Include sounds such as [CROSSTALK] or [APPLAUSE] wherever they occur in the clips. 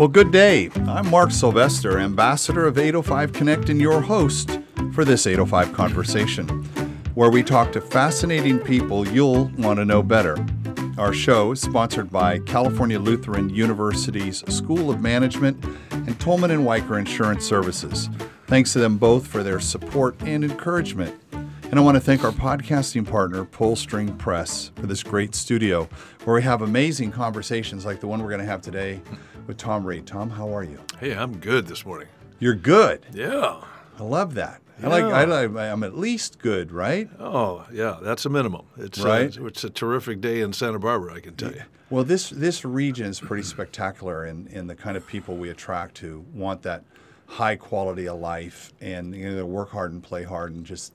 Well, good day. I'm Mark Sylvester, ambassador of 805 Connect, and your host for this 805 conversation, where we talk to fascinating people you'll want to know better. Our show is sponsored by California Lutheran University's School of Management and Tolman and Wiker Insurance Services. Thanks to them both for their support and encouragement. And I want to thank our podcasting partner, Pullstring Press, for this great studio where we have amazing conversations like the one we're going to have today with Tom Reed. Tom, how are you? Hey, I'm good this morning. You're good. Yeah. I love that. I like. I. I'm at least good, right? Oh, yeah. That's a minimum. It's Right. Uh, it's a terrific day in Santa Barbara, I can tell you. Well, this this region is pretty spectacular, in in the kind of people we attract who want that high quality of life and you know work hard and play hard and just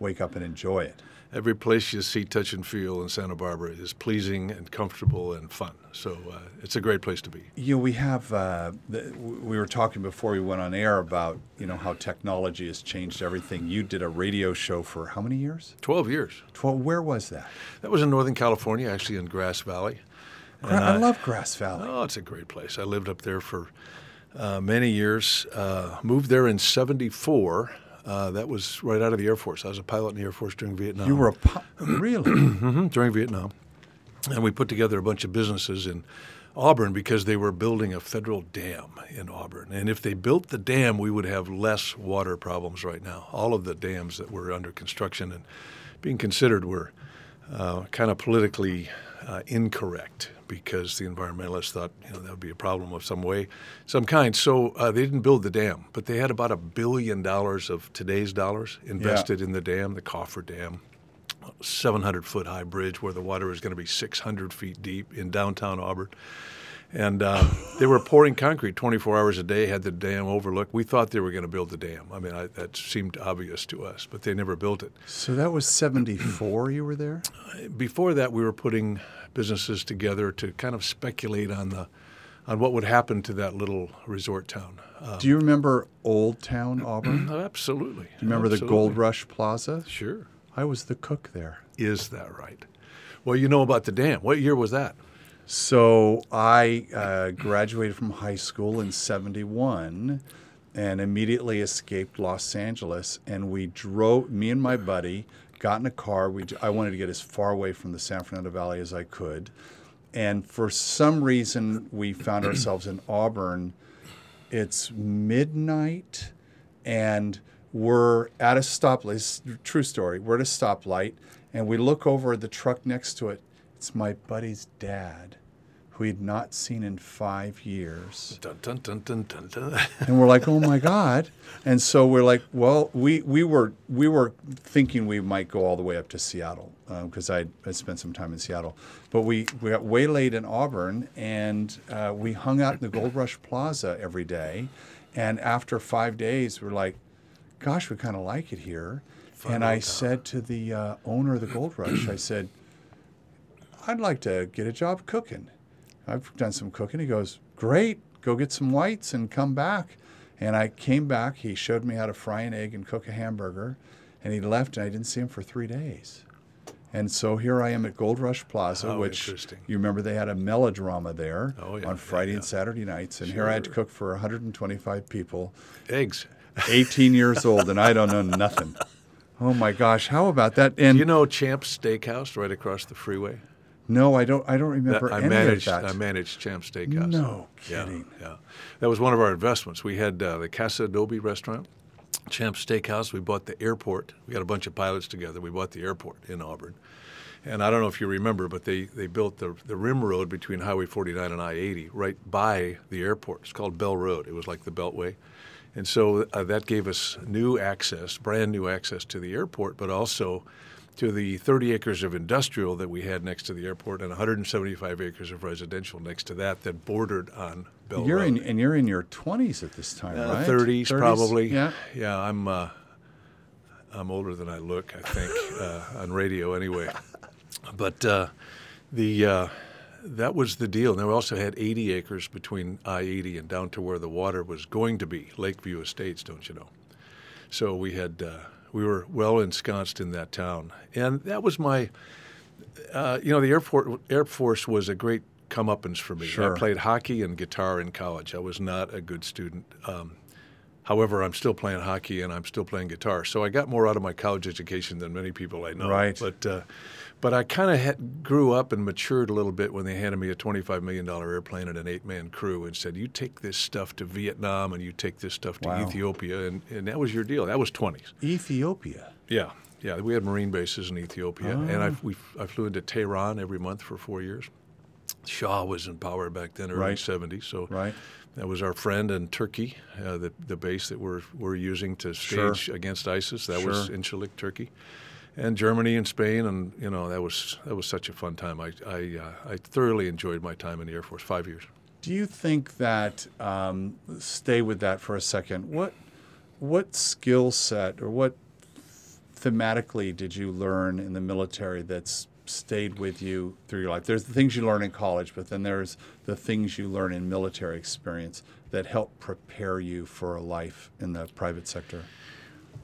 wake up and enjoy it. Every place you see, touch, and feel in Santa Barbara is pleasing and comfortable and fun. So uh, it's a great place to be. You know, we have. Uh, the, we were talking before we went on air about you know how technology has changed everything. You did a radio show for how many years? 12 years. Twelve. Where was that? That was in Northern California, actually in Grass Valley. Gra- I love Grass Valley. Oh, it's a great place. I lived up there for uh, many years. Uh, moved there in '74. Uh, that was right out of the Air Force. I was a pilot in the Air Force during Vietnam. You were a pi- really. [CLEARS THROAT] Mhm, during Vietnam. And we put together a bunch of businesses in Auburn because they were building a federal dam in Auburn. And if they built the dam, we would have less water problems right now. All of the dams that were under construction and being considered were uh, kind of politically uh, incorrect because the environmentalists thought you know that would be a problem of some way, some kind. So uh, they didn't build the dam, but they had about a billion dollars of today's dollars invested in the dam, the Coffer Dam. 700 foot high bridge where the water is going to be 600 feet deep in downtown Auburn. And uh, they were pouring concrete 24 hours a day, had the dam overlooked. We thought they were going to build the dam. I mean, I, that seemed obvious to us, but they never built it. So that was '74. You were there. Before that, we were putting businesses together to kind of speculate on the on what would happen to that little resort town. Uh, Do you remember Old Town Auburn? [CLEARS THROAT] absolutely. Do you remember the Gold Rush Plaza? Sure. I was the cook there. Is that right? Well, you know about the dam. What year was that? So I uh, graduated from high school in '71, and immediately escaped Los Angeles. And we drove. Me and my buddy got in a car. We I wanted to get as far away from the San Fernando Valley as I could, and for some reason we found ourselves in Auburn. It's midnight, and we're at a stoplight. True story. We're at a stoplight, and we look over at the truck next to it. It's my buddy's dad, who he'd not seen in five years. Dun, dun, dun. [LAUGHS] And we're like, oh my God. And so we're like, well, we, we were we were thinking we might go all the way up to Seattle because I I spent some time in Seattle, but we, we got waylaid in Auburn and uh, we hung out in the Gold Rush Plaza every day, and after five days, we're like, gosh, we kind of like it here. and I said to the uh, owner of the Gold Rush, I said, I'd like to get a job cooking. I've done some cooking. He goes, Great, go get some whites and come back. And I came back. He showed me how to fry an egg and cook a hamburger. And he left, and I didn't see him for three days. And so here I am at Gold Rush Plaza, How which interesting. you remember they had a melodrama there Oh, yeah, on Friday yeah. and Saturday nights. And here I had to cook for 125 people, Eggs. 18 years old, and I don't know nothing. [LAUGHS] Oh my gosh, how about that? And You know Champ's Steakhouse right across the freeway? No, I don't. I don't remember That- I any managed. of that. I managed Champ's Steakhouse. No kidding. Yeah, that was one of our investments. We had uh, the Casa Adobe restaurant, Champ's Steakhouse. We bought the airport. We got a bunch of pilots together. We bought the airport in Auburn, and I don't know if you remember, but they, they built the the rim road between Highway 49 and I-80 right by the airport. It's called Bell Road. It was like the Beltway. And so uh, that gave us new access, brand new access to the airport, but also to the 30 acres of industrial that we had next to the airport and 175 acres of residential next to that that bordered on Bell You're Road. in, and you're in your 20s at this time, Uh, right? 30s, probably. Yeah. Yeah, I'm uh, I'm older than I look. I think [LAUGHS] uh, on radio anyway. But uh, the uh, that was the deal. And then we also had 80 acres between I-80 and down to where the water was going to be, Lakeview Estates, don't you know? So we had uh, we were well ensconced in that town, and that was my. Uh, you know, the Air Force, Air Force was a great comeuppance for me. Sure. I played hockey and guitar in college. I was not a good student. Um, however, I'm still playing hockey and I'm still playing guitar. So I got more out of my college education than many people I know. Right. But uh, but I kind of grew up and matured a little bit when they handed me a $25 million airplane and an eight-man crew and said, "You take this stuff to Vietnam and you take this stuff to Wow. Ethiopia," and, and that was your deal. That was 20s. Ethiopia. Yeah, yeah. We had Marine bases in Ethiopia, and Ah. I, we, I flew into Tehran every month for four years. Shah was in power back then, early Right. 70s. So Right. That was our friend in Turkey, uh, the, the base that we're, we're using to Sure. stage against ISIS. That was Sure. Incirlik, Turkey. And Germany and Spain, and you know that was that was such a fun time. I I, uh, I thoroughly enjoyed my time in the Air Force, five years. Do you think that um, stay with that for a second? What what skill set or what thematically did you learn in the military that's stayed with you through your life? There's the things you learn in college, but then there's the things you learn in military experience that help prepare you for a life in the private sector.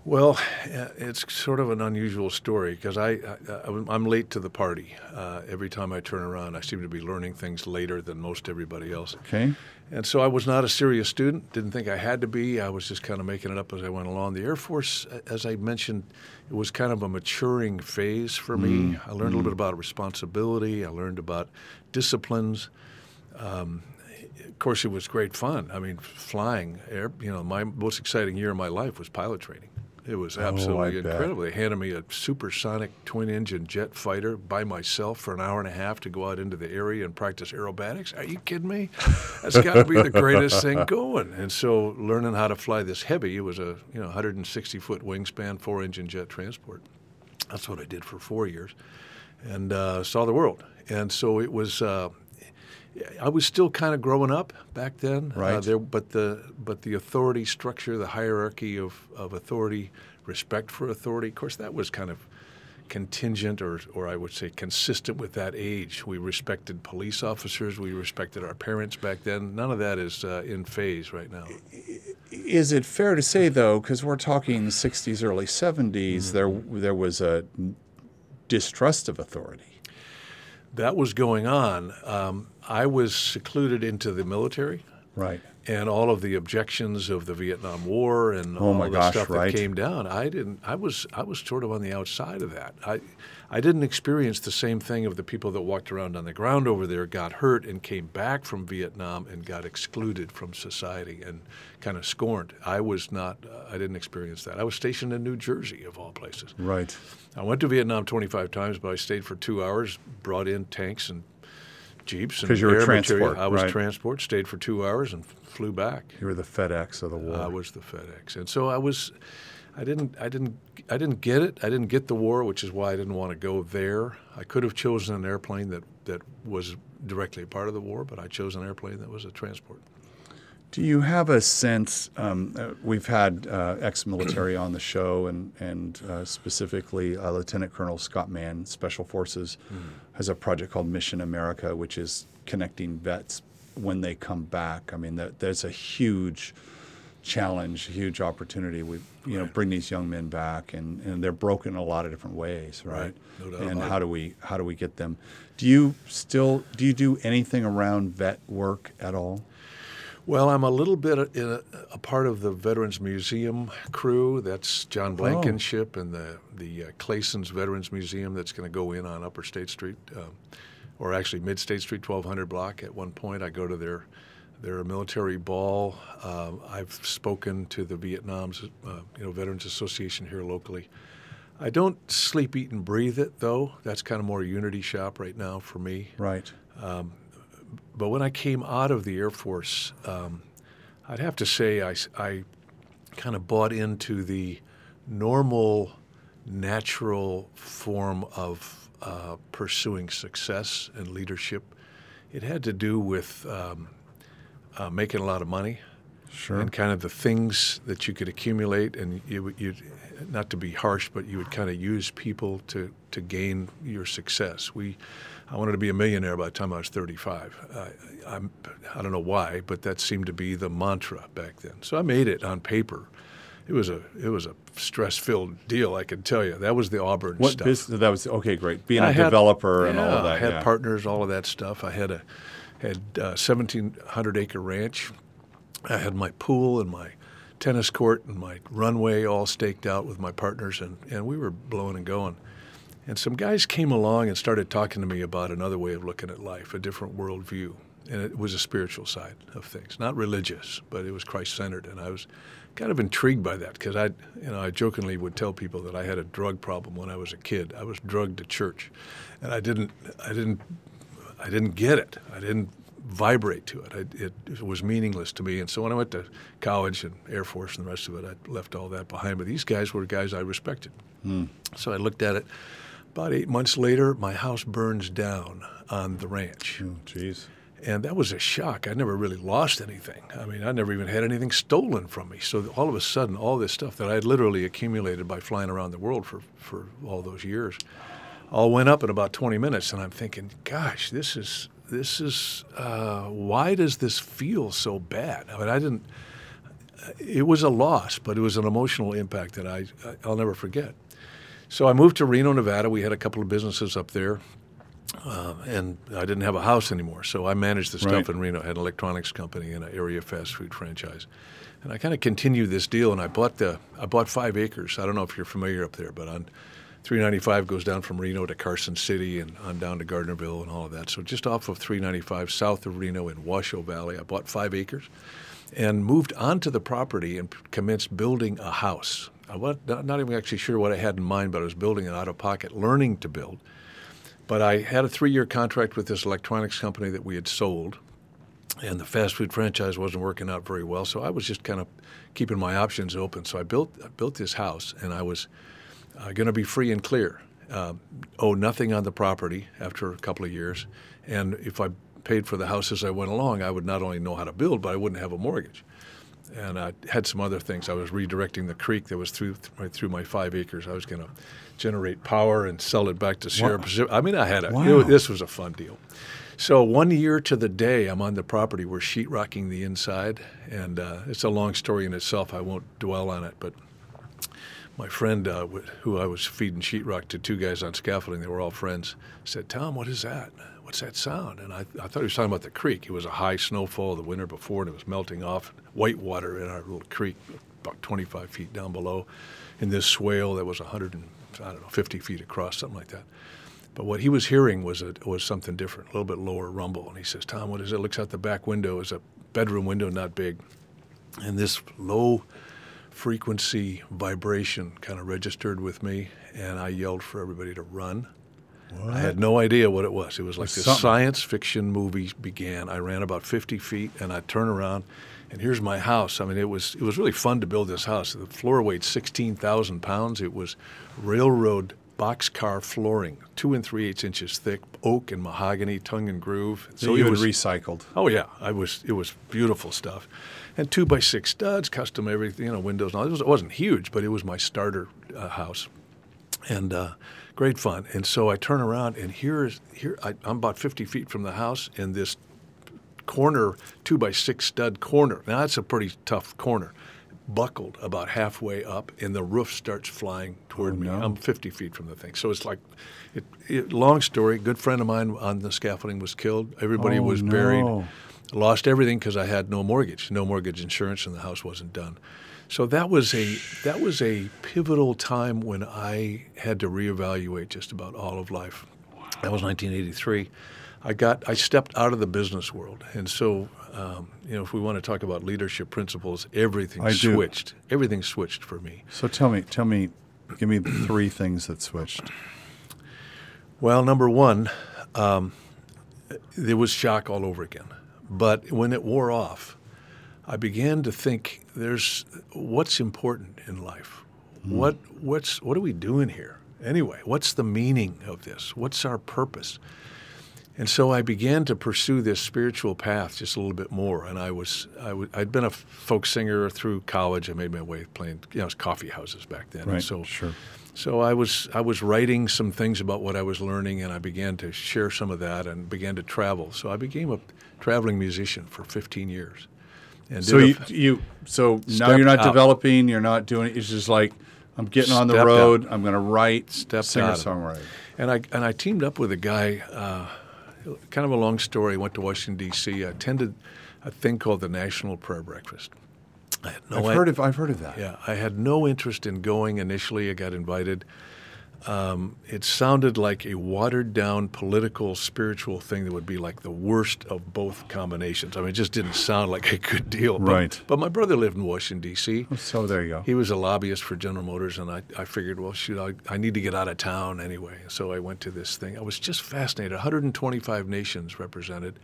Well, uh, it's sort of an unusual story because I, I, I'm late to the party. Uh, every time I turn around, I seem to be learning things later than most everybody else. Okay. And so I was not a serious student, didn't think I had to be. I was just kind of making it up as I went along. The Air Force, as I mentioned, it was kind of a maturing phase for me. I learned a little bit about responsibility, I learned about disciplines. Um, of course, it was great fun. I mean, flying, air, you know, my most exciting year of my life was pilot training. It was absolutely bet. incredible. They handed me a supersonic twin engine jet fighter by myself for an hour and a half to go out into the area and practice aerobatics. Are you kidding me? That's got to be the greatest thing [LAUGHS] going. And so learning how to fly this heavy, it was a you know 160 foot wingspan, four engine jet transport. That's what I did for four years, and uh, saw the world. And so it was. Uh, I was still kind of growing up back then, Uh, Right. there, but the but the authority structure, the hierarchy of, of authority, respect for authority. Of course, that was kind of contingent, or or I would say consistent with that age. We respected police officers. We respected our parents back then. None of that is uh, in phase right now. Is it fair to say, though, because we're talking 60s, early 70s, there there was a distrust of authority? That was going on. Um, I was secluded into the military. Right. and all of the objections of the Vietnam War and Oh all my the gosh, stuff right. that came down. I didn't. I was. I was sort of on the outside of that. I, I didn't experience the same thing of the people that walked around on the ground over there, got hurt, and came back from Vietnam and got excluded from society and kind of scorned. I was not. Uh, I didn't experience that. I was stationed in New Jersey, of all places. Right. I went to Vietnam 25 times, but I stayed for two hours, brought in tanks and jeeps and 'Cause you were transport, material. I was right. transport, stayed for two hours, and flew back. You were the FedEx of the war. I was the FedEx, and so I was. I didn't. I didn't. I didn't get it. I didn't get the war, which is why I didn't want to go there. I could have chosen an airplane that that was directly a part of the war, but I chose an airplane that was a transport. Do you have a sense? Um, uh, we've had uh, ex-military on the show, and and uh, specifically uh, Lieutenant Colonel Scott Mann, Special Forces, has a project called Mission America, which is connecting vets when they come back. I mean, that, there's a huge challenge, huge opportunity. We you know bring these young men back, and, and they're broken in a lot of different ways, right? Right. No doubt and how do we how do we get them? Do you still do you do anything around vet work at all? Well, I'm a little bit a, in a, a part of the Veterans Museum crew. That's John Blankenship and the the uh, Clayson's Veterans Museum that's going to go in on Upper State Street, um, or actually Mid State Street, 1200 block. At one point, I go to their their military ball. Um, I've spoken to the Vietnam's uh, you know Veterans Association here locally. I don't sleep, eat, and breathe it though. That's kind of more a unity shop right now for me. Right. But when I came out of the Air Force, um, I'd have to say I, I kind of bought into the normal, natural form of uh, pursuing success and leadership. It had to do with um, uh, making a lot of money Sure. and kind of the things that you could accumulate, and you you'd not to be harsh, but you would kind of use people to to gain your success. We, I wanted to be a millionaire by the time I was 35. I, I'm, I don't know why, but that seemed to be the mantra back then. So I made it on paper, it was a it was a stress filled deal. I can tell you that was the Auburn What stuff. business? That was okay. Great. Being I a had- developer and all of that. I had yeah. partners, all of that stuff. I had a had uh, seventeen hundred acre ranch. I had my pool and my tennis court and my runway all staked out with my partners, and, and we were blowing and going. And some guys came along and started talking to me about another way of looking at life, a different worldview. And it was a spiritual side of things, not religious, but it was Christ centered. And I was kind of intrigued by that because I, you know, I jokingly would tell people that I had a drug problem when I was a kid. I was drugged to church, and I didn't, I didn't, I didn't get it. I didn't vibrate to it. I, it. It was meaningless to me. And so when I went to college and Air Force and the rest of it, I left all that behind. But these guys were guys I respected. Hmm. So I looked at it. About eight months later, my house burns down on the ranch. Oh. And that was a shock. I never really lost anything. I mean, I never even had anything stolen from me. So all of a sudden, all this stuff that I had literally accumulated by flying around the world for, for all those years, all went up in about 20 minutes. And I'm thinking, gosh, this is this is uh, why does this feel so bad? I mean, I didn't. It was a loss, but it was an emotional impact that I I'll never forget. So I moved to Reno, Nevada. We had a couple of businesses up there, uh, and I didn't have a house anymore. So I managed the stuff Right. in Reno. I had an electronics company and an area fast food franchise, and I kind of continued this deal. And I bought the I bought five acres. I don't know if you're familiar up there, but on 395 goes down from Reno to Carson City and on down to Gardnerville and all of that. So just off of 395, south of Reno in Washoe Valley, I bought five acres and moved onto the property and commenced building a house. I was not even actually sure what I had in mind, but I was building an out of pocket, learning to build. But I had a three year contract with this electronics company that we had sold, and the fast food franchise wasn't working out very well. So I was just kind of keeping my options open. So I built, I built this house, and I was uh, going to be free and clear, uh, owe nothing on the property after a couple of years. And if I paid for the house as I went along, I would not only know how to build, but I wouldn't have a mortgage and I had some other things. I was redirecting the creek that was through right through my five acres. I was going to generate power and sell it back to Sierra Wow. Pacific. I mean, I had a. it Wow. was- this was a fun deal. So one year to the day, I'm on the property. We're sheetrocking the inside, and uh, it's a long story in itself. I won't dwell on it, but my friend, uh, wh- who I was feeding sheetrock to two guys on scaffolding, they were all friends, said, Tom, what is that? What's that sound? And I, I thought he was talking about the creek. It was a high snowfall the winter before, and it was melting off. White water in our little creek, about 25 feet down below, in this swale that was 100 and, I don't know, 50 feet across, something like that. But what he was hearing was a, was something different, a little bit lower rumble. And he says, Tom, what is it? Looks out the back window. It's a bedroom window, not big. And this low frequency vibration kind of registered with me, and I yelled for everybody to run. I had no idea what it was. It was like this something. science fiction movie began. I ran about 50 feet, and I turn around, and here's my house. I mean, it was it was really fun to build this house. The floor weighed 16,000 pounds. It was railroad boxcar flooring, two and three eighths inches thick, oak and mahogany, tongue and groove. So you it was recycled. Oh yeah, I was. It was beautiful stuff, and two by six studs, custom everything, you know, windows. And all. It, was, it wasn't huge, but it was my starter uh, house, and uh, great fun. And so I turn around, and here is here I, I'm about 50 feet from the house, in this corner, two by six stud corner. Now that's a pretty tough corner. Buckled about halfway up, and the roof starts flying toward Oh, me. no. I'm 50 feet from the thing, so it's like, it, it, long story. Good friend of mine on the scaffolding was killed. Everybody Oh, was buried. Lost everything because I had no mortgage, no mortgage insurance, and the house wasn't done. So that was a that was a pivotal time when I had to reevaluate just about all of life. That was 1983. I got I stepped out of the business world, and so um, you know if we want to talk about leadership principles, everything I do. switched. Everything switched for me. So tell me, tell me, give me three things that switched. Well, number one, um, there was shock all over again. But when it wore off, I began to think: "There's what's important in life. Hmm. What what's what are we doing here anyway? What's the meaning of this? What's our purpose?" And so I began to pursue this spiritual path just a little bit more. And I was I w- I'd been a folk singer through college. I made my way playing you know, it was coffee houses back then. And Right, so sure. so I was I was writing some things about what I was learning, and I began to share some of that, and began to travel. So I became a traveling musician for 15 years, And So you, you so now you're not out. developing. You're not doing. It. It's just like I'm getting on the road. I'm going to write Stepped singer out of it. songwriter. And I and I teamed up with a guy. Uh, kind of a long story. Went to Washington D.C. I attended a thing called the National Prayer Breakfast. I had no I've i- heard of. I've heard of that. Yeah, I had no interest in going initially. I got invited. Um, it sounded like a watered down political, spiritual thing that would be like the worst of both combinations. I mean, it just didn't sound like a good deal. But- Right. But, my brother lived in Washington, D.C. So there you go. He was a lobbyist for General Motors, and I, I figured, well, shoot, I, I need to get out of town anyway. So I went to this thing. I was just fascinated. 125 nations represented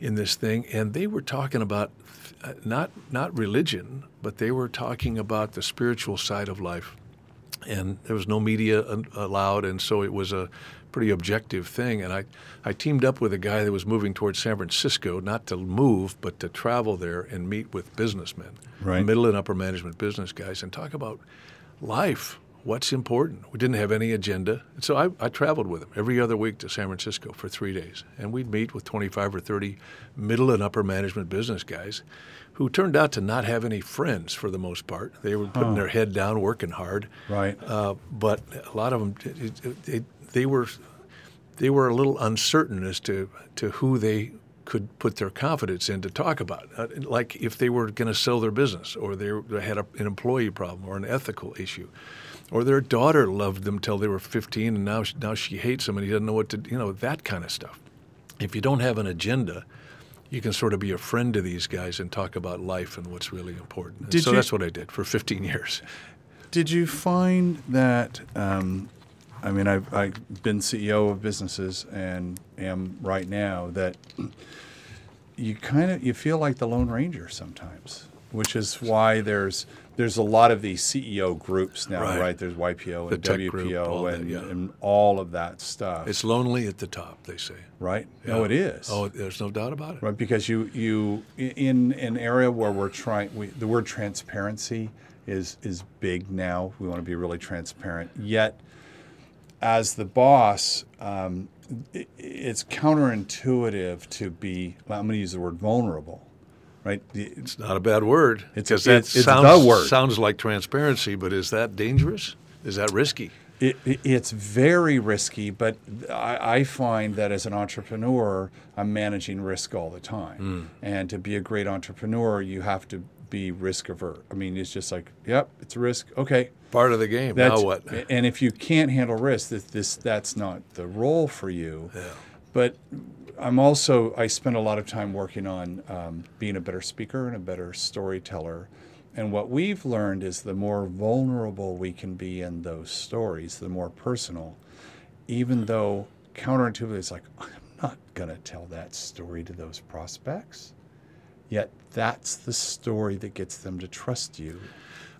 in this thing, and they were talking about uh, not not religion, but they were talking about the spiritual side of life. And there was no media uh, allowed, and so it was a pretty objective thing. And I, I teamed up with a guy that was moving towards San Francisco, not to move, but to travel there and meet with businessmen, Right. middle and upper management business guys, and talk about life, what's important. We didn't have any agenda. And so I, I traveled with him every other week to San Francisco for three days. And we'd meet with 25 or 30 middle and upper management business guys who turned out to not have any friends for the most part. They were putting their head down, working hard. Right. Uh, but a lot of them, they, they were they were a little uncertain as to, to who they could put their confidence in to talk about. Uh, like if they were going to sell their business, or they, were- they had a, an employee problem, or an ethical issue, or their daughter loved them till they were 15, and now she- now she hates them, and he doesn't know what to, you know, that kind of stuff. If you don't have an agenda, you can sort of be a friend to these guys and talk about life and what's really important. So you- that's what I did for 15 years. Did you find that? Um, I mean, I've, I've been CEO of businesses and am right now that you kind of you feel like the Lone Ranger sometimes, which is why there's there's a lot of these CEO groups now, Right. right? There's YPO and WPO group, all that, and, yeah. and all of that stuff, It's lonely at the top, they say. right? No, it is. Oh, there's no doubt about it. right because you you in an area where we're trying we, the word transparency is is big now we want to be really transparent yet as the boss um, i it's counterintuitive to be well, i'm going to use the word vulnerable right It's not a bad word. It's- that it's- it's sounds, the word. sounds like transparency, but is that dangerous? Is that risky? It, it, it's very risky, but I, I find that as an entrepreneur, I'm managing risk all the time. Hmm. And to be a great entrepreneur, you have to be risk averse. I mean, it's just like, yep, it's a risk. Okay, Part of the game. that's now what? And if you can't handle risk, this, this that's not the role for you. Yeah. But I'm also I spend a lot of time working on um, being a better speaker and a better storyteller. And what we've learned is the more vulnerable we can be in those stories, the more personal. Even though counterintuitively, it's like I'm not gonna tell that story to those prospects. Yet that's the story that gets them to trust you.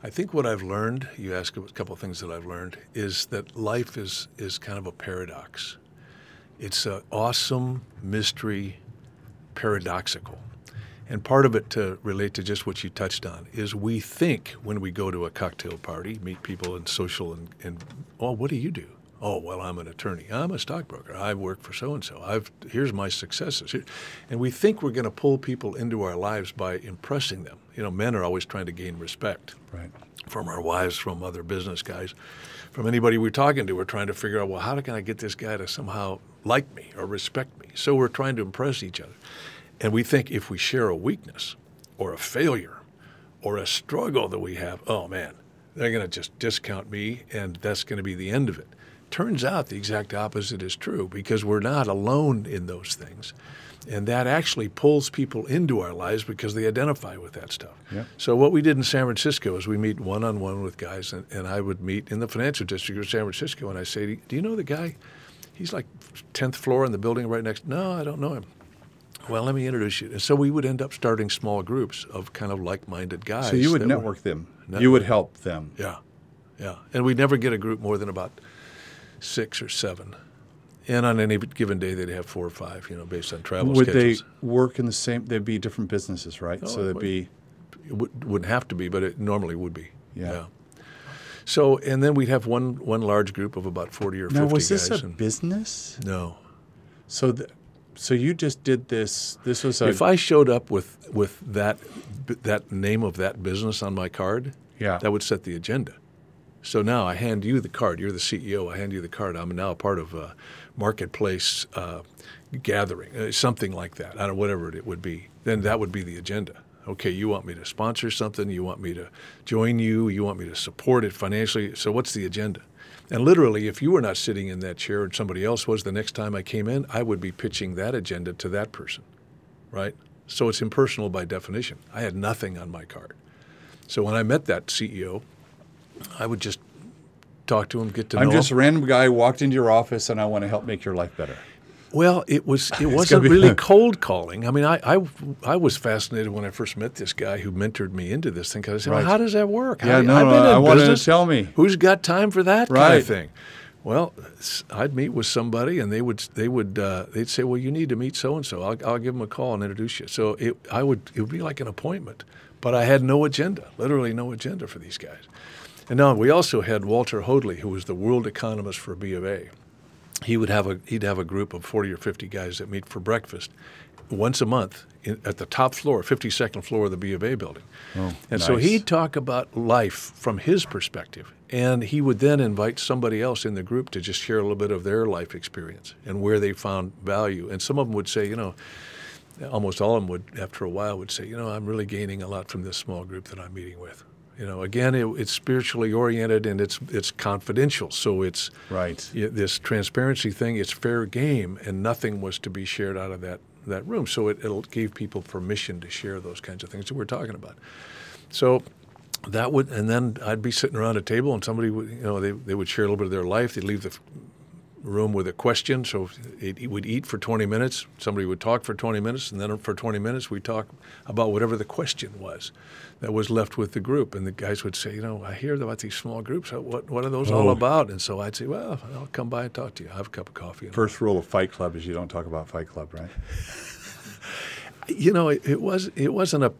I think what I've learned, you ask a couple of things that I've learned, is that life is, is kind of a paradox. It's an awesome mystery, paradoxical. And part of it, to relate to just what you touched on, is we think when we go to a cocktail party, meet people in social, and, and oh, what do you do? Oh, well, I'm an attorney. I'm a stockbroker. I work for so and so. I've here's my successes. Here- And we think we're going to pull people into our lives by impressing them. You know, men are always trying to gain respect Right. from our wives, from other business guys, from anybody we're talking to. We're trying to figure out, well, how can I get this guy to somehow like me or respect me? So we're trying to impress each other. And we think if we share a weakness or a failure or a struggle that we have, oh man, they're going to just discount me and that's going to be the end of it. Turns out the exact opposite is true because we're not alone in those things. And that actually pulls people into our lives because they identify with that stuff. Yeah. So what we did in San Francisco is we meet one on one with guys, and, and I would meet in the financial district of San Francisco, and I say, "Do you know the guy? He's like tenth floor in the building right next." No, I don't know him. Well, let me introduce you. And so we would end up starting small groups of kind of like-minded guys. So you would that were- network them. You would help them. yeah, yeah. And we'd never get a group more than about six or seven. And on any given day, they'd have four or five, you know, based on travel Would they work in the same? They'd be different businesses, right? Oh, so they'd would. be It would, wouldn't have to be, but it normally would be. Yeah. So, and then we'd have one one large group of about forty or now. fifty Was this guys. a and- business? no, So, the, so you just did this. This was a If I showed up with with that that name of that business on my card, Yeah. that would set the agenda. So now I hand you the card. You're the CEO. I hand you the card. I'm now a part of a marketplace uh, gathering, uh, something like that. I don't know, whatever it would be. Then that would be the agenda. Okay, you want me to sponsor something? You want me to join you? You want me to support it financially? So what's the agenda? And literally, if you were not sitting in that chair and somebody else was, the next time I came in, I would be pitching that agenda to that person, right? So it's impersonal by definition. I had nothing on my card. So when I met that CEO, I would just talk to him, get to know him. I'm just a random guy walked into your office and I want to help make your life better. Well, it was it [LAUGHS] wasn't really cold calling. I mean, I, I I was fascinated when I first met this guy who mentored me into this thing. Because I said, Right. well, how does that work? Yeah, How- no, I've no, been in I wanted to business. tell me. Who's got time for that kind of thing? Well, I'd meet with somebody, and they would they would uh, they'd say, "Well, you need to meet so and so. I'll I'll give them a call and introduce you." So it I would it would be like an appointment, but I had no agenda, literally no agenda for these guys. And now we also had Walter Hoadley, who was the world economist for B of A he would have a he'd have a group of 40 or 50 guys that meet for breakfast once a month in, at the top floor, 52nd floor of the B of A building. Oh, and so he'd talk about life from his perspective. And he would then invite somebody else in the group to just share a little bit of their life experience and where they found value. And some of them would say, you know, almost all of them would, after a while, would say, you know, I'm really gaining a lot from this small group that I'm meeting with. You know, again, it, it's spiritually oriented and it's it's confidential, so it's Right. yeah, this transparency thing. It's fair game, and nothing was to be shared out of that that room. So it, it gave people permission to share those kinds of things that we're talking about. So that would, and then I'd be sitting around a table, and somebody would, you know, they, they would share a little bit of their life. They'd leave the room with a question. So it, it would eat for 20 minutes. Somebody would talk for 20 minutes, and then for 20 minutes we talk about whatever the question was that was left with the group. And the guys would say, you know, I hear about these small groups. What what are those all Oh. about? And so I'd say, well, I'll come by and talk to you. I'll have a cup of coffee. and- First rule of Fight Club is you don't talk about Fight Club, right? [LAUGHS] you know, it, it was it wasn't a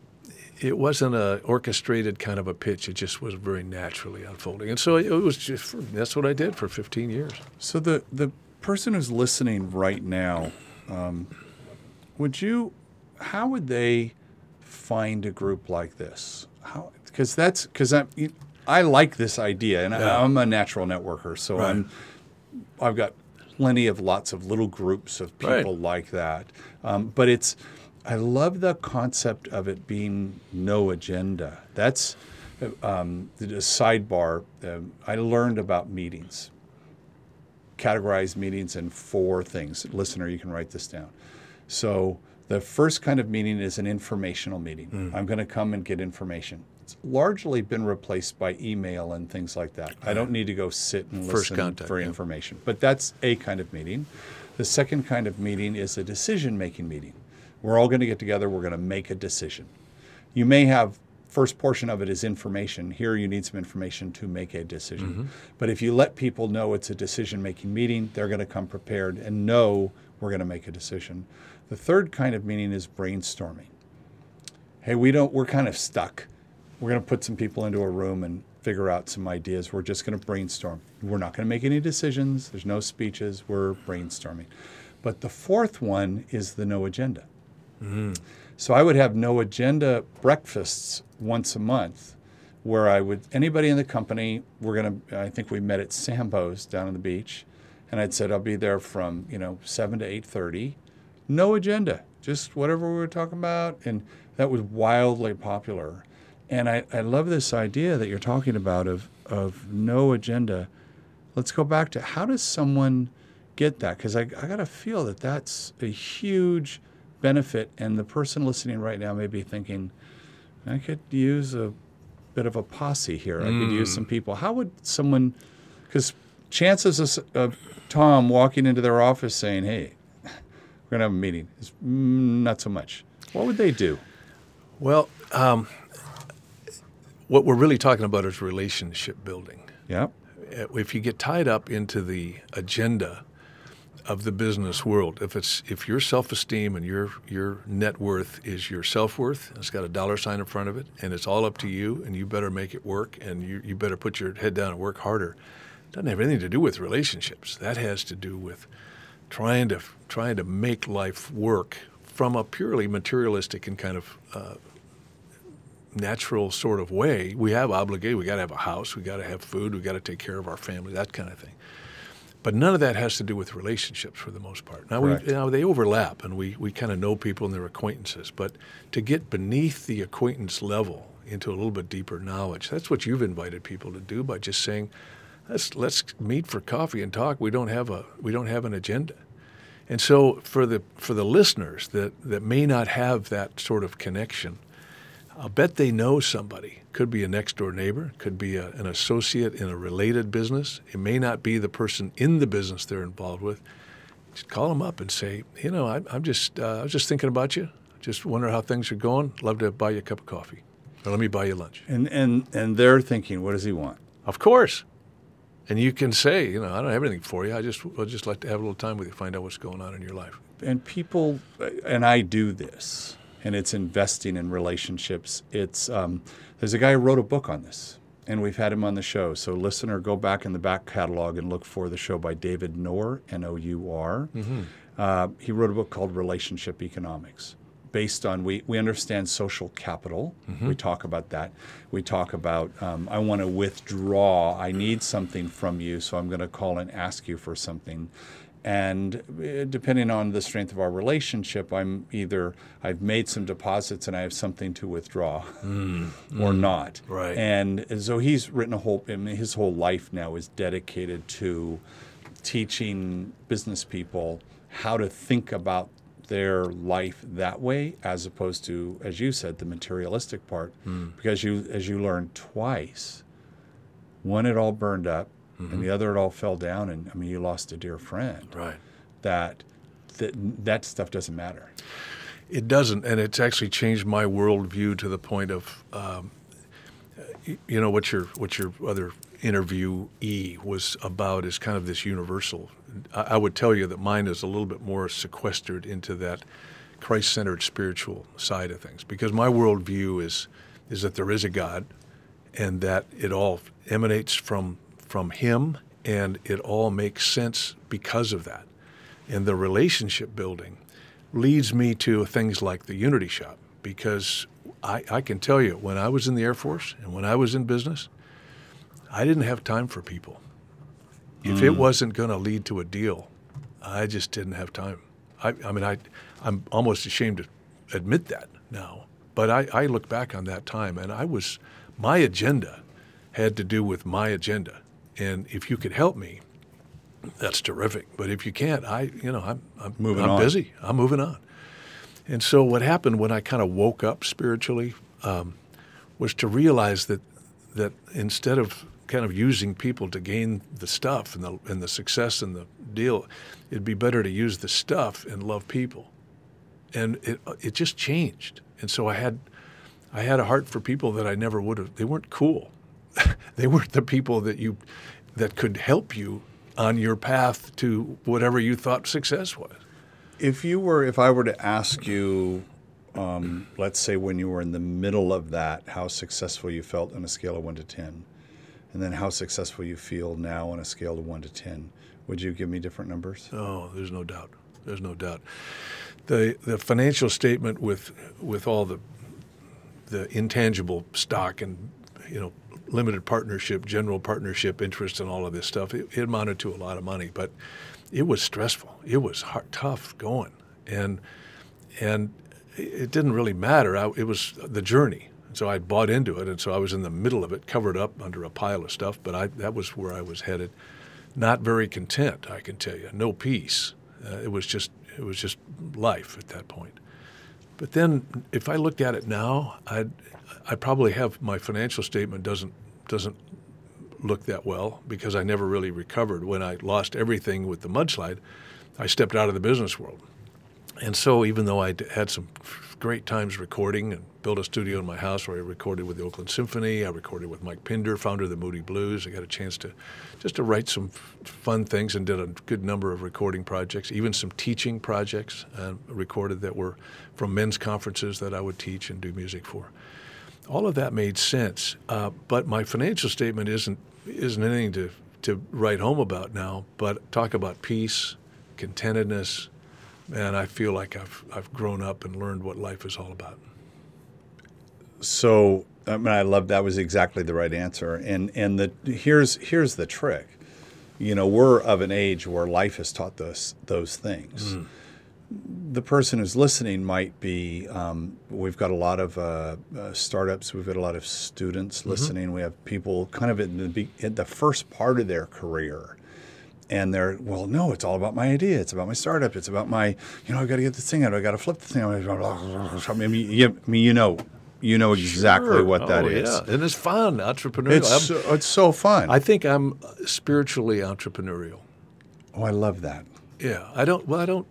it wasn't a orchestrated kind of a pitch. It just was very naturally unfolding, and so it was just that's what I did for 15 years. So the the person who's listening right now, um, would you, how would they find a group like this? How because that's because I I like this idea, and Yeah. I, I'm a natural networker, so Right. I'm I've got plenty of lots of little groups of Right. people like that. Um, but it's, I love the concept of it being no agenda. That's um, the sidebar. Um, I learned about meetings, categorize meetings in four things. Listener, you can write this down. So the first kind of meeting is an informational meeting. I'm going to come and get information. It's largely been replaced by email and things like that. I don't need to go sit and First listen contact, for yeah. information. But that's a kind of meeting. The second kind of meeting is a decision making meeting. We're all going to get together, we're going to make a decision. You may have first portion of it is information. Here you need some information to make a decision. Mm-hmm. But if you let people know it's a decision making meeting, they're going to come prepared and know we're going to make a decision. The third kind of meeting is brainstorming. Hey, we don't we're kind of stuck. We're going to put some people into a room and figure out some ideas. We're just going to brainstorm. We're not going to make any decisions. There's no speeches. We're brainstorming. But the fourth one is the no agenda. Mm. So I would have no agenda breakfasts once a month where I would anybody in the company, we're going to I think we met at Sambo's down on the beach and I'd said I'll be there from, you know, 7 to 8:30. No agenda, just whatever we were talking about and that was wildly popular. And I, I love this idea that you're talking about of of no agenda. Let's go back to how does someone get that? Because I, I got to feel that that's a huge benefit. And the person listening right now may be thinking, I could use a bit of a posse here. I could use some people. How would someone, because chances of, of Tom walking into their office saying, hey, we're going to have a meeting is mm, not so much. What would they do? Well, um, what we're really talking about is relationship building. Yeah. Uh, If you get tied up into the agenda of the business world, if it's if your self-esteem and your your net worth is your self-worth, it's got a dollar sign in front of it, and it's all up to you, and you better make it work, and you, you better put your head down and work harder. It doesn't have anything to do with relationships. That has to do with trying to trying to make life work from a purely materialistic and kind of uh, natural sort of way. We have obligation. We got to have a house. We got to have food. We got to take care of our family. That kind of thing. But none of that has to do with relationships for the most part. Now, we, Correct. know, they overlap, and we, we kind of know people and their acquaintances. But to get beneath the acquaintance level into a little bit deeper knowledge, that's what you've invited people to do by just saying, let's let's meet for coffee and talk. We don't have a we don't have an agenda. And so for the for the listeners that, that may not have that sort of connection, I'll bet they know somebody. Could be a next door neighbor, could be a, an associate in a related business. It may not be the person in the business they're involved with. Just call them up and say, you know, I, I'm just uh, I was just thinking about you. Just wonder how things are going. Love to buy you a cup of coffee, or let me buy you lunch. And and and they're thinking, what does he want? Of course. And you can say, you know, I don't have anything for you. I just I'd just like to have a little time with you, find out what's going on in your life. and people and I do this, and it's investing in relationships. It's um, there's a guy who wrote a book on this, and we've had him on the show. So listener, go back in the back catalog and look for the show by David Nour, N-O-U-R. Uh, he wrote a book called Relationship Economics. Based on we, we understand social capital, we talk about that. We talk about um, I want to withdraw. I need something from you, so I'm going to call and ask you for something and uh, depending on the strength of our relationship i'm either i've made some deposits and i have something to withdraw hmm. or hmm. not. Right. and so he's written a whole I mean, his whole life now is dedicated to teaching business people how to think about their life that way as opposed to as you said the materialistic part. Hmm. Because you as you learn twice one it all burned up and the other it all fell down and i mean you lost a dear friend Right. that that, that stuff doesn't matter It doesn't, and it's actually changed my worldview to the point of, um, you know, what your what your other interviewee was about is kind of this universal. I, I would tell you that mine is a little bit more sequestered into that Christ-centered spiritual side of things, because my worldview is is that there is a God, and that it all emanates from from Him, and it all makes sense because of that. And the relationship building leads me to things like the Unity Shop because I, I can tell you when I was in the Air Force and when I was in business, I didn't have time for people. If it mm. wasn't going to lead to a deal, I just didn't have time. I, I mean, I, I'm almost ashamed to admit that now, but I, I look back on that time and I was, my agenda had to do with my agenda. And if you could help me, that's terrific. But if you can't, I, you know, I'm, I'm Moving I'm on. busy. I'm moving on. And so what happened when I kind of woke up spiritually um, was to realize that that instead of kind of using people to gain the stuff and the and the success and the deal, it'd be better to use the stuff and love people. And it it just changed. And so I had I had a heart for people that I never would have. They weren't cool. They weren't the people that you that could help you on your path to whatever you thought success was. if you were if i were to ask you um, let's say when you were in the middle of that how successful you felt on a scale of 1 to 10 and then how successful you feel now on a scale of 1 to 10 would you give me different numbers Oh, there's no doubt. There's no doubt. The the financial statement with with all the the intangible stock and you know limited partnership, general partnership interest, and all of this stuff, it, it amounted to a lot of money, but it was stressful. It was hard, tough going, and and it didn't really matter. I, it was the journey. So I bought into it, and so I was in the middle of it, covered up under a pile of stuff. But I, that was where I was headed. Not very content, I can tell you. No peace. Uh, it was just it was just life at that point. But then, if I looked at it now, I'd I probably have my financial statement doesn't doesn't look that well because I never really recovered. When I lost everything with the mudslide, I stepped out of the business world. And so, even though I had some great times recording and built a studio in my house where I recorded with the Oakland Symphony, I recorded with Mike Pinder, founder of the Moody Blues. I got a chance to just to write some fun things and did a good number of recording projects, even some teaching projects uh, recorded that were from men's conferences that I would teach and do music for. All of that made sense, uh, but my financial statement isn't isn't anything to to write home about now. But talk about peace, contentedness, and I feel like I've I've grown up and learned what life is all about. So I mean, I love that was exactly the right answer. And and the here's here's the trick. You know, we're of an age where life has taught us those things. Mm. The person who's listening might be. Um, we've got a lot of uh, uh, startups. We've got a lot of students Mm-hmm. listening. We have people kind of in the be- in the first part of their career, and they're well, no, it's all about my idea. It's about my startup. It's about my, you know, I've got to get this thing out. I got to flip the thing. out. I mean, you, I mean, you know, you know exactly Sure. what that oh, is. Yeah. And it's fun, entrepreneurial. It's so, it's so fun. I think I'm spiritually entrepreneurial. oh, I love that. Yeah, I don't. Well, I don't.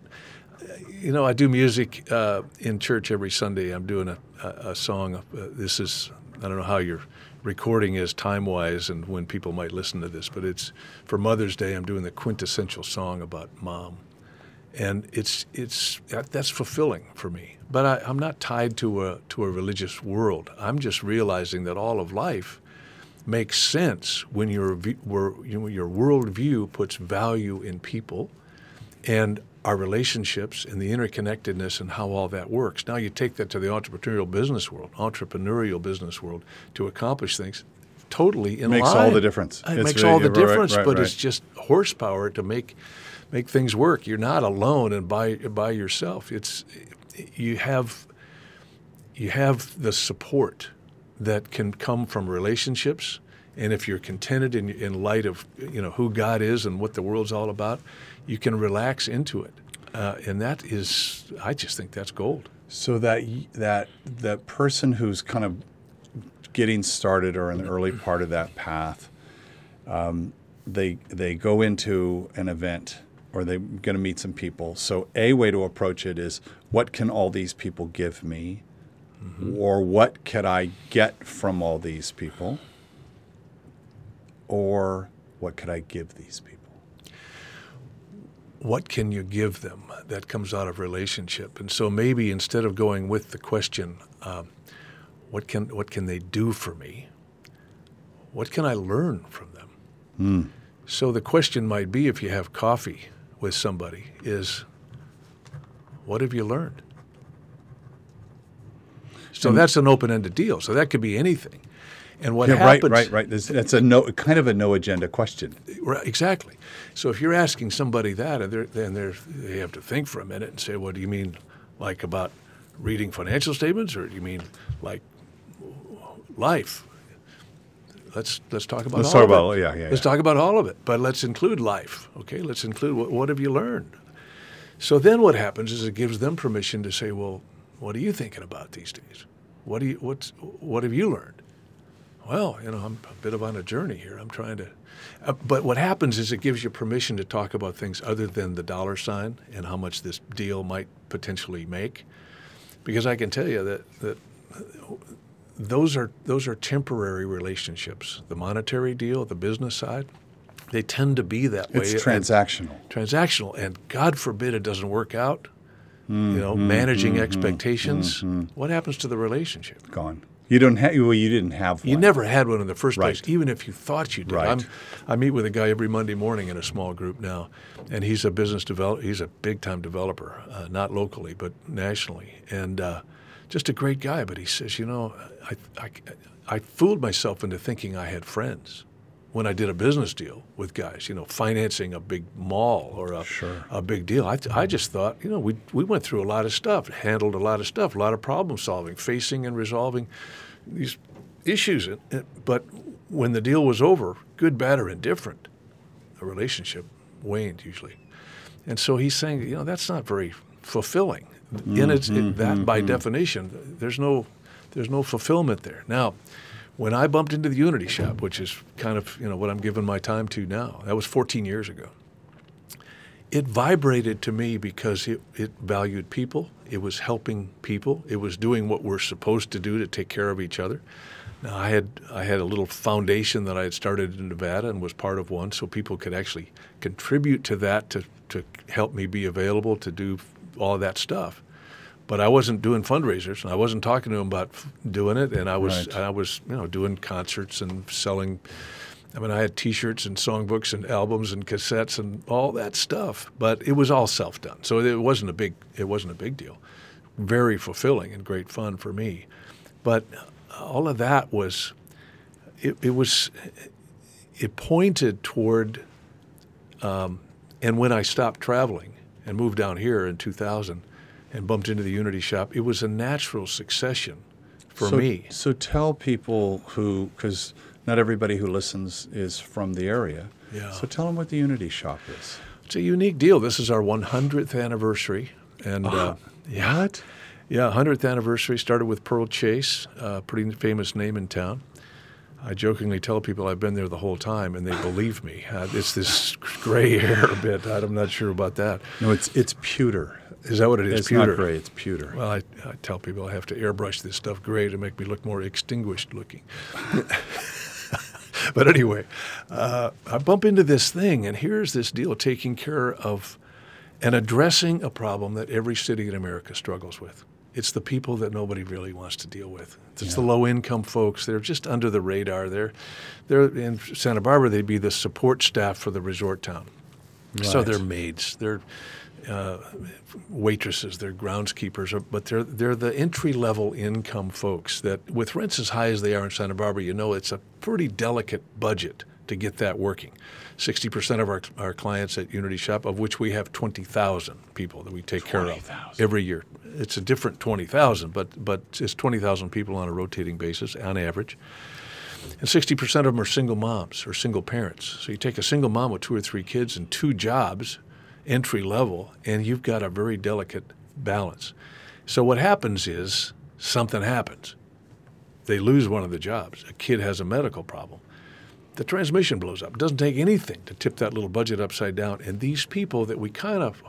You know, I do music uh, in church every Sunday. I'm doing a, a, a song. Uh, this is I don't know how your recording is time wise and when people might listen to this, but it's for Mother's Day. I'm doing the quintessential song about mom, and it's it's that's fulfilling for me. But I, I'm not tied to a to a religious world. I'm just realizing that all of life makes sense when your your worldview puts value in people and our relationships and the interconnectedness and how all that works. Now you take that to the entrepreneurial business world, entrepreneurial business world to accomplish things totally in Makes all the difference. It It's makes really- all the right, right, difference, right, but it's just horsepower to make make things work. You're not alone and by by yourself. It's you have you have the support that can come from relationships and if you're contented in, in light of you know who God is and what the world's all about, you can relax into it, uh, and that is I just think that's gold. So that that that person who's kind of getting started or in the early [CLEARS THROAT] part of that path, um, they they go into an event or they're going to meet some people. So a way to approach it is, what can all these people give me, or what can I get from all these people, or what could I give these people? what can you give them that comes out of relationship? And so maybe instead of going with the question, um, what can what can they do for me? What can I learn from them? So the question might be, if you have coffee with somebody, is what have you learned? So that's an open-ended deal. So that could be anything. And what Yeah, right, happens? right, right. This- That's a no, kind of a no agenda question. Right, exactly. So if you're asking somebody that, and they're, then they're, they have to think for a minute and say, "What do you mean, like about reading financial statements, or do you mean like life?" Let's let's talk about. Let's all talk of about- it. yeah, yeah, Let's yeah. talk about all of it, but let's include life. Okay, let's include what, what have you learned. So then what happens is it gives them permission to say, "Well, what are you thinking about these days? What do you what's what have you learned?" Well, you know, I'm a bit of on a journey here. I'm trying to. Uh, but what happens is it gives you permission to talk about things other than the dollar sign and how much this deal might potentially make. Because I can tell you that, that those are those are temporary relationships. The monetary deal, the business side, they tend to be that way. It's and- transactional. transactional, and God forbid it doesn't work out. you know, mm-hmm, managing mm-hmm, expectations. Mm-hmm. What happens to the relationship? Gone. You don't have. Well, you didn't have one. You never had one in the first place, even if you thought you did. Right. I'm, I meet with a guy every Monday morning in a small group now, and he's a business develop. He's a big time developer, uh, not locally but nationally, and uh, just a great guy. But he says, you know, I, I, I fooled myself into thinking I had friends when I did a business deal with guys. You know, financing a big mall or a, Sure. a big deal. I, I just thought, you know, we we went through a lot of stuff, handled a lot of stuff, a lot of problem solving, facing and resolving these issues. But when the deal was over, good, bad, or indifferent, the relationship waned usually. And so he's saying, you know, that's not very fulfilling. In its in that by mm-hmm. definition, there's no there's no fulfillment there. Now, when I bumped into the Unity Shop, which is kind of you know what I'm giving my time to now, that was 14 years ago it vibrated to me because it, it valued people. It was helping people. It was doing what we're supposed to do to take care of each other. Now I had I had a little foundation that I had started in Nevada and was part of one, so people could actually contribute to that to to help me be available to do all that stuff. But I wasn't doing fundraisers, and I wasn't talking to them about doing it, and I was Right. I was you know doing concerts and selling I mean, I had T-shirts and songbooks and albums and cassettes and all that stuff, but it was all self-done, so it wasn't a big it wasn't a big deal. Very fulfilling and great fun for me, but all of that was it, it was it pointed toward. Um, and when I stopped traveling and moved down here in 2000 and bumped into the Unity shop, it was a natural succession for so, me. So tell people who, because not everybody who listens is from the area. Yeah. So tell them what the Unity shop is. It's a unique deal. This is our 100th anniversary, and uh, yeah, What? yeah, 100th anniversary started with Pearl Chase, a pretty famous name in town. I jokingly tell people I've been there the whole time, and they believe me. Uh, it's this gray hair bit. I'm not sure about that. No, it's it's pewter. Is that what it is? It's Pewter. not gray. It's pewter. Well, I, I tell people I have to airbrush this stuff gray to make me look more extinguished looking. [LAUGHS] but anyway, uh, I bump into this thing, and here's this deal taking care of and addressing a problem that every city in America struggles with. It's the people that nobody really wants to deal with. It's the low income folks. They're just under the radar. They're, they're in Santa Barbara. They'd be the support staff for the resort town. So they're maids. They're uh, waitresses, they're groundskeepers, but they're they're the entry level income folks that, with rents as high as they are in Santa Barbara, you know it's a pretty delicate budget to get that working. Sixty percent of our our clients at Unity Shop, of which we have twenty thousand people that we take care of 20,000. every year. It's a different twenty thousand, but but it's twenty thousand people on a rotating basis on average. And 60% of them are single moms or single parents. So you take a single mom with two or three kids and two jobs, entry level, and you've got a very delicate balance. So what happens is something happens. They lose one of the jobs. A kid has a medical problem. The transmission blows up. It doesn't take anything to tip that little budget upside down. And these people that we kind of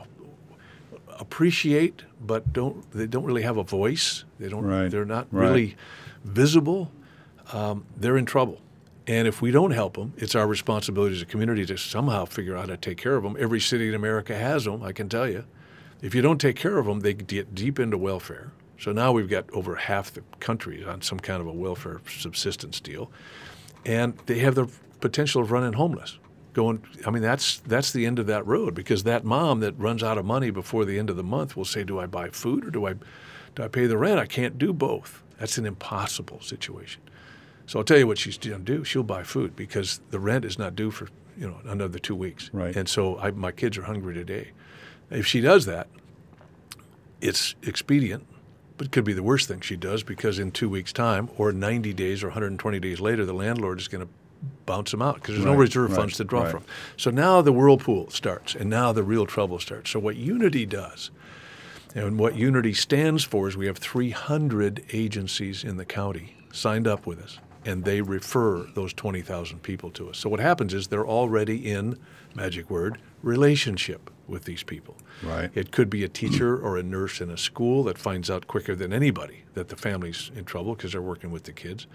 appreciate but don't they don't really have a voice. They don't Right. they're not Right. really visible um, they're in trouble. And if we don't help them, it's our responsibility as a community to somehow figure out how to take care of them. Every city in America has them, I can tell you. If you don't take care of them, they get deep into welfare. So now we've got over half the country on some kind of a welfare subsistence deal, and they have the potential of running homeless. Going, I mean, that's that's the end of that road because that mom that runs out of money before the end of the month will say, "Do I buy food or do I, do I pay the rent? I can't do both." That's an impossible situation. So I'll tell you what she's going to do. She'll buy food because the rent is not due for you know another two weeks. Right. And so I, my kids are hungry today. If she does that, it's expedient, it could be the worst thing she does because in two weeks' time, or 90 days, or 120 days later, the landlord is going to bounce them out because there's no reserve right, funds to draw right. from. So now the whirlpool starts, and now the real trouble starts. So what Unity does, and what Unity stands for, is we have 300 agencies in the county signed up with us, and they refer those 20,000 people to us. So what happens is they're already in, magic word, relationship with these people. Right. It could be a teacher or a nurse in a school that finds out quicker than anybody that the family's in trouble because they're working with the kids.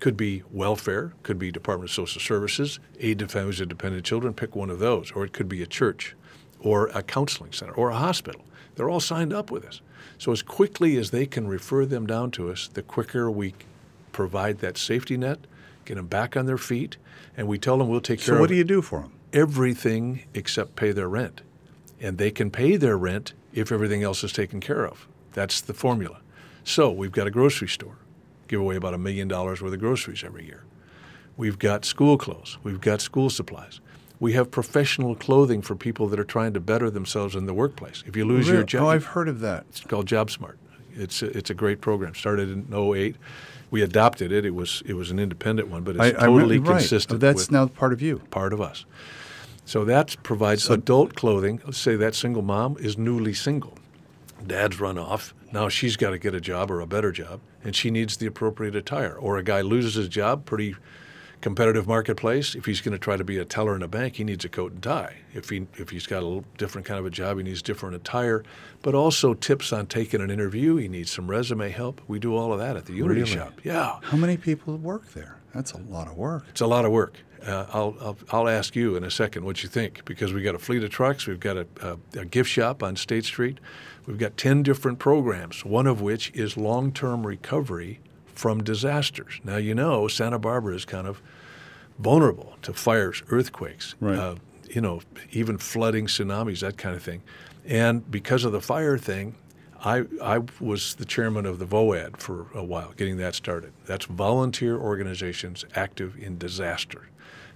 Could be welfare, could be Department of Social Services, aid to families of dependent children, pick one of those. Or it could be a church or a counseling center or a hospital. They're all signed up with us. So as quickly as they can refer them down to us, the quicker we provide that safety net, get them back on their feet, and we tell them we'll take care So of So what do you do for them? everything except pay their rent. And they can pay their rent if everything else is taken care of. That's the formula. So we've got a grocery store, give away about a million dollars worth of groceries every year. We've got school clothes, we've got school supplies. We have professional clothing for people that are trying to better themselves in the workplace. If you lose your job, Oh, I've heard of that. it's called JobSmart. It's a, it's a great program. Started in 08. We adopted it. It was it was an independent one, but it's I, I totally remember- right. consistent. That's with, now part of you. part of us. So that provides adult clothing. Let's say that single mom is newly single. Dad's run off. Now she's got to get a job or a better job, and she needs the appropriate attire. Or a guy loses his job, pretty competitive marketplace. If he's going to try to be a teller in a bank, he needs a coat and tie. If he if he's got a different kind of a job, he needs different attire. But also tips on taking an interview. He needs some resume help. We do all of that at the Unity Really? Shop. Yeah. How many people work there? That's a lot of work. It's a lot of work. Uh, I'll, I'll, I'll ask you in a second what you think because we've got a fleet of trucks. We've got a, a, a gift shop on State Street. We've got 10 different programs, one of which is long term recovery from disasters. Now, you know, Santa Barbara is kind of vulnerable to fires, earthquakes, Right. uh, you know, even flooding, tsunamis, that kind of thing. And because of the fire thing, I, I was the chairman of the VOAD for a while, getting that started. That's volunteer organizations active in disaster.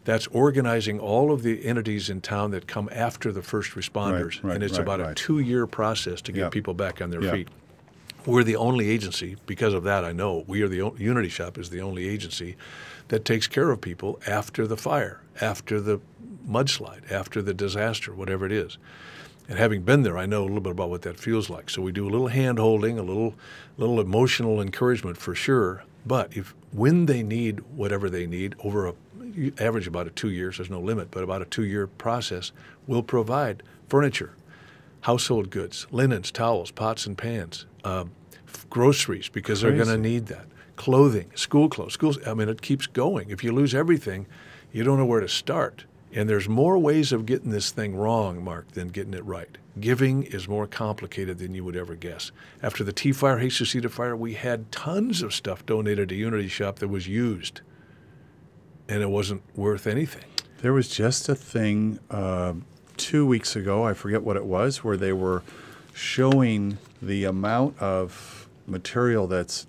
That's organizing all of the entities in town that come after the first responders. right, and it's right, about a two year process to get Yeah. people back on their Yeah. feet. We're the only agency, because of that, I know, we are the o- Unity Shop is the only agency that takes care of people after the fire, after the mudslide, after the disaster, whatever it is. And having been there, I know a little bit about what that feels like. So we do a little hand holding, a little, little emotional encouragement for sure. But if when they need whatever they need over a average about a two years, there's no limit, but about a two year process, we'll provide furniture, household goods, linens, towels, pots and pans, um, f- groceries because they're going to need that, clothing, school clothes, schools. I mean, it keeps going. If you lose everything, you don't know where to start. And there's more ways of getting this thing wrong, Mark, than getting it right. Giving is more complicated than you would ever guess. After the Tea Fire, Jesusita Fire, we had tons of stuff donated to Unity Shop that was used, and it wasn't worth anything. There was just a thing uh, two weeks ago, I forget what it was, where they were showing the amount of material that's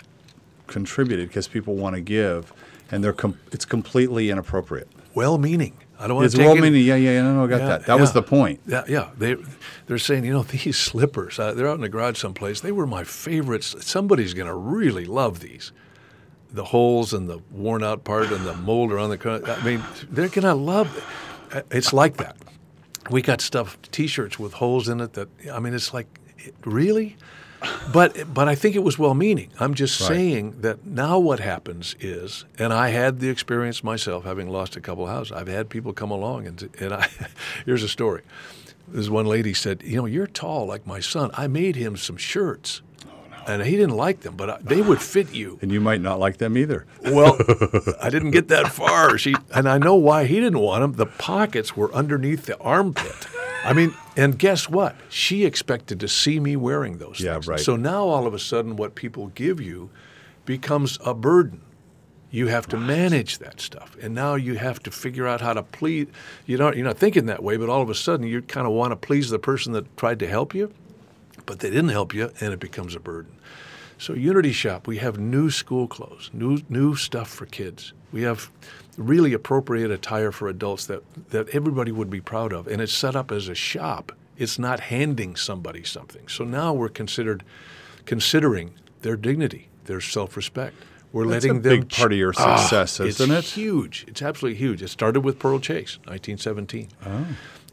contributed because people want to give, and they're com- it's completely inappropriate. Well-meaning. I don't want It's to take well meaning, yeah, yeah, no, no, I got Yeah, that. That was the point. Yeah, yeah. They they're saying, you know, [LAUGHS] these slippers. Uh, they're out in the garage someplace. They were my favorites. Somebody's going to really love these. The holes and the worn out part and the mold around the. I mean, they're going to love. It. Uh, It's like that. We got stuff, T-shirts with holes in it. That I mean, it's like, it- really. But but I think it was well meaning. I'm just Right. saying that now what happens is, and I had the experience myself, having lost a couple of houses. I've had people come along and and I [LAUGHS] here's a story. This one lady said, you know, you're tall like my son. I made him some shirts, oh, and he didn't like them, but uh, they would fit you. [LAUGHS] And you might not like them either. Well, [LAUGHS] I didn't get that far. She and I know why he didn't want them. The pockets were underneath the armpit. I mean, and guess what? She expected to see me wearing those Yeah, things. right. So now all of a sudden what people give you becomes a burden. You have to manage that stuff. And now you have to figure out how to please you don't you're not thinking that way, but all of a sudden you kind of want to please the person that tried to help you, but they didn't help you and it becomes a burden. So Unity Shop, we have new school clothes, new new stuff for kids. We have really appropriate attire for adults that, that everybody would be proud of. And it's set up as a shop. It's not handing somebody something. So now we're considered considering their dignity, their self-respect. We're That's a letting them big part of your Ah, success, isn't it's it? Huge. It's absolutely huge. It started with Pearl Chase, 1917. Oh.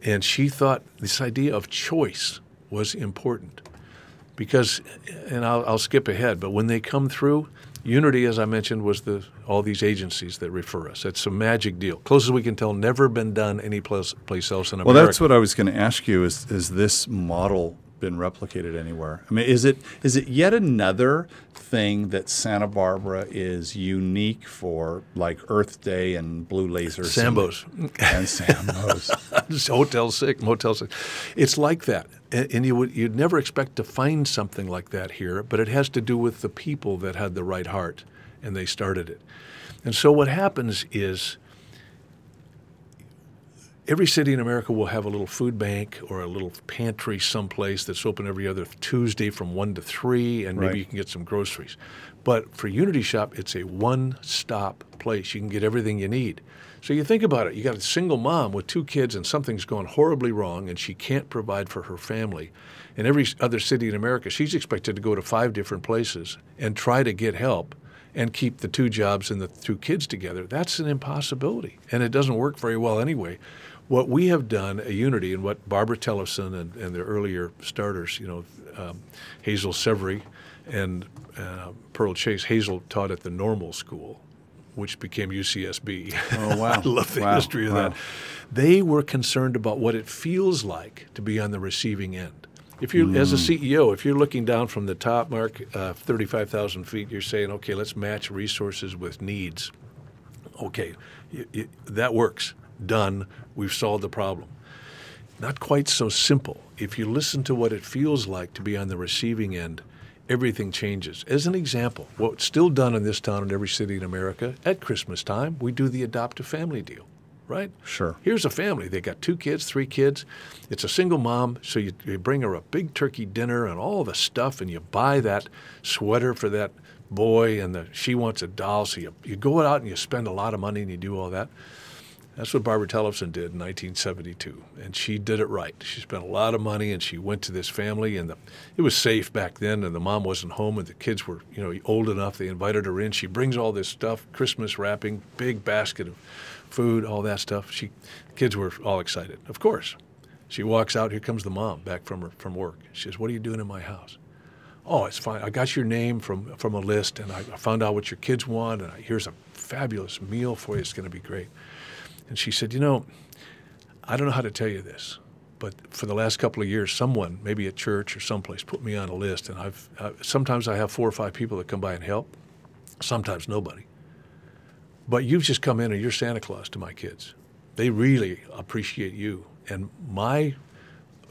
And she thought this idea of choice was important because, and I'll, I'll skip ahead, but when they come through, Unity, as I mentioned, was the all these agencies that refer us. It's a magic deal. Closest we can tell, never been done any place, place else in America. Well, that's what I was going to ask you. Is is this model been replicated anywhere? I mean, is it is it yet another thing that Santa Barbara is unique for, like Earth Day and Blue Lasers? Sambos. and, and Sambos. [LAUGHS] Hotel Six, Motel Six. It's like that, and, and you would you'd never expect to find something like that here. But it has to do with the people that had the right heart, and they started it. And so what happens is. Every city in America will have a little food bank or a little pantry someplace that's open every other Tuesday from 1 to 3, and maybe Right. you can get some groceries. But for Unity Shop, it's a one stop place. You can get everything you need. So you think about it you got a single mom with two kids, and something's gone horribly wrong, and she can't provide for her family. In every other city in America, she's expected to go to five different places and try to get help and keep the two jobs and the two kids together. That's an impossibility, and it doesn't work very well anyway. What we have done at Unity and what Barbara Tellefson and, and the earlier starters, you know, um, Hazel Severy and uh, Pearl Chase, Hazel taught at the normal school, which became UCSB. Oh, [LAUGHS] wow. I love the Wow, history of wow. that. They were concerned about what it feels like to be on the receiving end. If you, as a CEO, if you're looking down from the top mark, uh, 35,000 feet, you're saying, okay, let's match resources with needs. Okay, y y that works. Done. We've solved the problem. Not quite so simple. If you listen to what it feels like to be on the receiving end, everything changes. As an example, what's still done in this town and every city in America at Christmas time, we do the adopt a family deal, right? Sure. Here's a family. They got two kids, three kids. It's a single mom, so you, you bring her a big turkey dinner and all the stuff, and you buy that sweater for that boy, and the, she wants a doll. So you, you go out and you spend a lot of money and you do all that. That's what Barbara Tellefson did in 1972, and she did it right. She spent a lot of money, and she went to this family, and the, it was safe back then, and the mom wasn't home, and the kids were, you know, old enough. They invited her in. She brings all this stuff, Christmas wrapping, big basket of food, all that stuff. She, the kids were all excited, of course. She walks out. Here comes the mom back from her from work. She says, "What are you doing in my house?" Oh, it's fine. I got your name from from a list, and I found out what your kids want, and here's a fabulous meal for you. It's going to be great. And she said, You know, I don't know how to tell you this, but for the last couple of years, someone, maybe at church or someplace, put me on a list. And I've uh, sometimes I have four or five people that come by and help, sometimes nobody. But you've just come in and you're Santa Claus to my kids. They really appreciate you. And my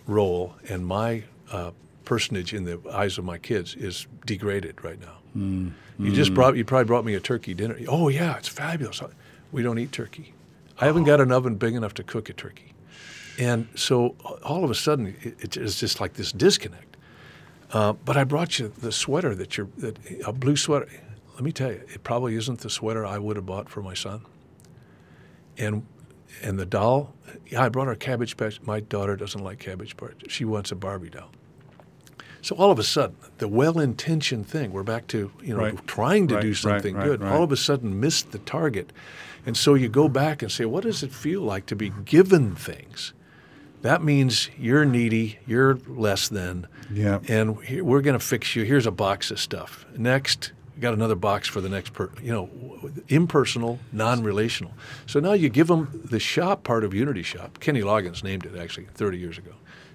role and my uh, personage in the eyes of my kids is degraded right now. Mm. You just brought, you probably brought me a turkey dinner. Oh, yeah, it's fabulous. We don't eat turkey. I haven't got an oven big enough to cook a turkey. And so all of a sudden, it, it's just like this disconnect. Uh, but I brought you the sweater that you're, that, a blue sweater. Let me tell you, it probably isn't the sweater I would have bought for my son. And and the doll, yeah, I brought her cabbage patch. My daughter doesn't like cabbage patch. She wants a Barbie doll. So all of a sudden, the well-intentioned thing, we're back to you know right. trying to right, do something right, good. All of a sudden, missed the target, and so you go back and say, what does it feel like to be given things? That means you're needy, you're less than, yeah. and we're going to fix you. Here's a box of stuff. Next, got another box for the next person. you know, impersonal, non-relational. So now you give them the shop part of Unity Shop. Kenny Loggins named it actually 30 years ago.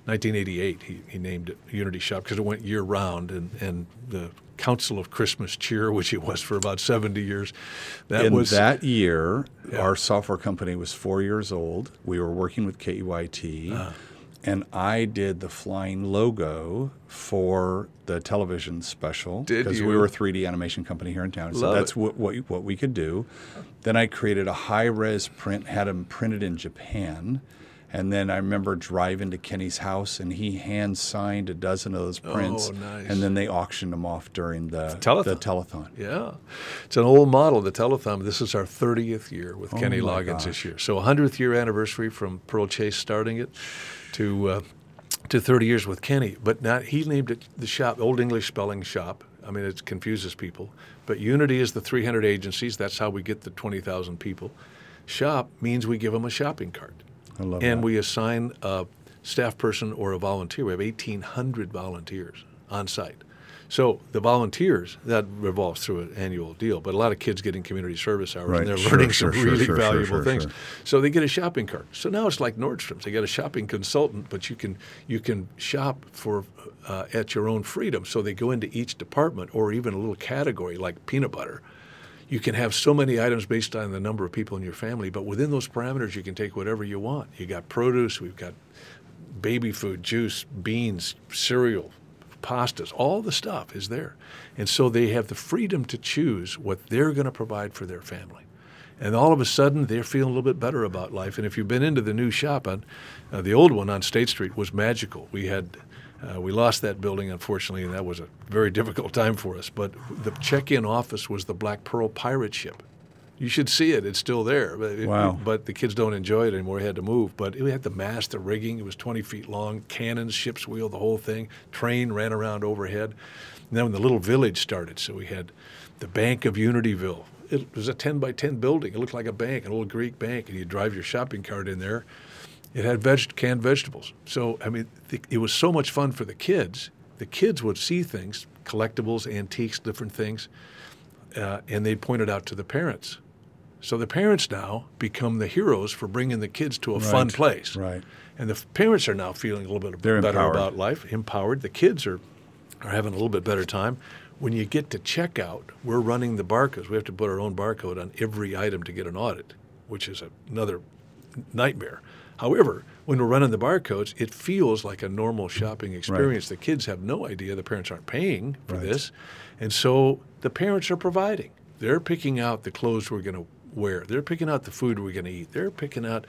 1988, he, he named it Unity Shop because it went year round, and, and the Council of Christmas Cheer, [LAUGHS] which it was for about 70 years. That In was, that year, yeah. our software company was four years old. We were working with KEYT. Uh-huh. And I did the flying logo for the television special because we were a 3D animation company here in town. So Love that's what, what what we could do. Then I created a high res print, had them printed in Japan and then I remember driving to Kenny's house, and he hand signed a dozen of those prints. Oh, nice. And then they auctioned them off during the, telethon. the telethon. Yeah, it's an old model, the telethon. This is our 30th year with Oh, Kenny Loggins gosh. this year. So 100th year anniversary from Pearl Chase starting it to uh, to 30 years with Kenny. But not he named it the shop, Old English Spelling Shop. I mean, it confuses people. But Unity is the 300 agencies. That's how we get the 20,000 people. Shop means we give them a shopping cart. I love and that. we assign a staff person or a volunteer. We have 1,800 volunteers on site. So the volunteers that revolves through an annual deal, but a lot of kids getting community service hours Right. and they're Sure, learning sure, some sure, really valuable things. So they get a shopping cart. So now it's like Nordstrom's. They got a shopping consultant, but you can you can shop for uh, at your own freedom. So they go into each department or even a little category like peanut butter you can have so many items based on the number of people in your family, but within those parameters, you can take whatever you want. You got produce, we've got baby food, juice, beans, cereal, pastas, all the stuff is there. And so they have the freedom to choose what they're going to provide for their family. And all of a sudden, they're feeling a little bit better about life. And if you've been into the new shop, on, uh, the old one on State Street was magical. We had uh, we lost that building, unfortunately, and that was a very difficult time for us. But the check-in office was the Black Pearl pirate ship. You should see it; it's still there. But, it- Wow. but the kids don't enjoy it anymore. We had to move. But we had the mast, the rigging. It was 20 feet long, cannons, ship's wheel, the whole thing. Train ran around overhead. And then when the little village started, so we had the Bank of Unityville. It was a 10 by 10 building. It looked like a bank, an old Greek bank, and you drive your shopping cart in there. It had veg- canned vegetables. So, I mean, th- it was so much fun for the kids. The kids would see things, collectibles, antiques, different things, uh, and they'd point it out to the parents. So the parents now become the heroes for bringing the kids to a fun place. right. And the f- parents are now feeling a little bit They're better empowered. about life, empowered. The kids are, are having a little bit better time. When you get to checkout, we're running the barcodes. We have to put our own barcode on every item to get an audit, which is another nightmare. However, when we're running the barcodes, it feels like a normal shopping experience. The kids have no idea the parents aren't paying for Right. this. And so the parents are providing. They're picking out the clothes we're going to wear. They're picking out the food we're going to eat. They're picking out,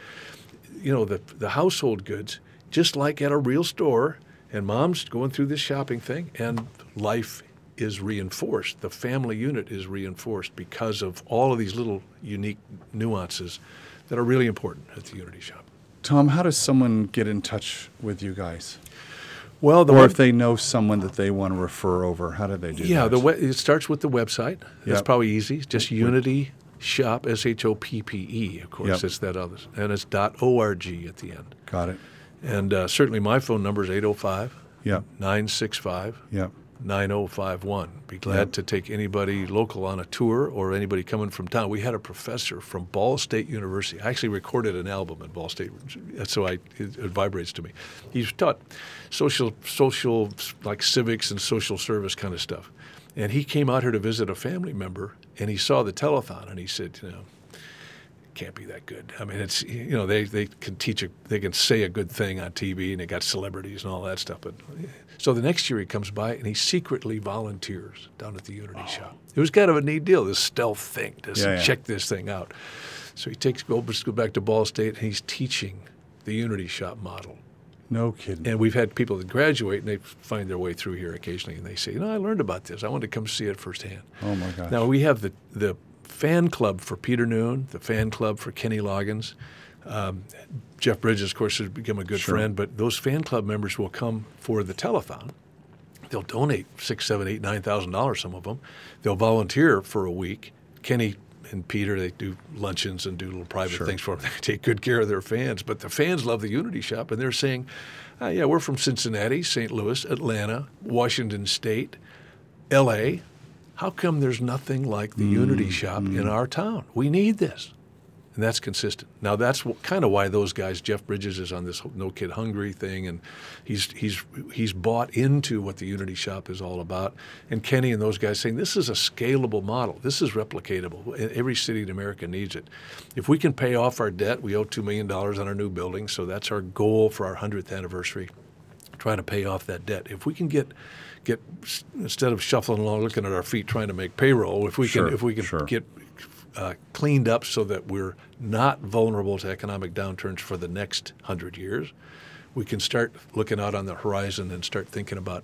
you know, the, the household goods, just like at a real store. And mom's going through this shopping thing, and life is reinforced. The family unit is reinforced because of all of these little unique nuances that are really important at the Unity Shop. Tom, how does someone get in touch with you guys? Well, the Or if they know someone that they want to refer over, how do they do yeah, that? the we- it starts with the website. That's Yep. probably easy. Just Unity Shop, S H O P P E, of course. Yep. It's that other, and it's dot .org at the end. Got it. And uh, certainly my phone number is 805 Yep. 965 Yep. 9051. Be glad Yep. to take anybody local on a tour or anybody coming from town. We had a professor from Ball State University. I actually recorded an album at Ball State, so I, it, it vibrates to me. He's taught social, social, like civics and social service kind of stuff. And he came out here to visit a family member, and he saw the telethon, and he said, you know, can't be that good. I mean, it's you know they, they can teach a they can say a good thing on TV and they got celebrities and all that stuff. But so the next year he comes by and he secretly volunteers down at the Unity shop. It was kind of a neat deal, this stealth thing to Yeah, yeah. check this thing out. So he takes goes go back to Ball State and he's teaching the Unity shop model. No kidding. And we've had people that graduate and they find their way through here occasionally and they say, you know, I learned about this. I want to come see it firsthand. oh my gosh. Now we have the the fan club for Peter Noone, the fan club for Kenny Loggins. Um, Jeff Bridges, of course, has become a good Sure. friend, but those fan club members will come for the telethon. They'll donate six, seven, eight, nine thousand dollars. Some of them. They'll volunteer for a week. Kenny and Peter, they do luncheons and do little private Sure. things for them. [LAUGHS] They take good care of their fans. But the fans love the Unity Shop, and they're saying, uh, "Yeah, we're from Cincinnati, St. Louis, Atlanta, Washington State, L.A. How come there's nothing like the Unity mm, Shop mm. in our town? We need this. And that's consistent. Now that's kind of why those guys, Jeff Bridges is on this No Kid Hungry thing, and he's he's he's bought into what the Unity Shop is all about. And Kenny and those guys saying this is a scalable model. This is replicatable. Every city in America needs it. If we can pay off our debt, we owe two million dollars on our new building, so that's our goal for our hundredth anniversary trying to pay off that debt. If we can get get instead of shuffling along looking at our feet trying to make payroll, if we Sure, can if we can sure. get uh, cleaned up so that we're not vulnerable to economic downturns for the next hundred years, we can start looking out on the horizon and start thinking about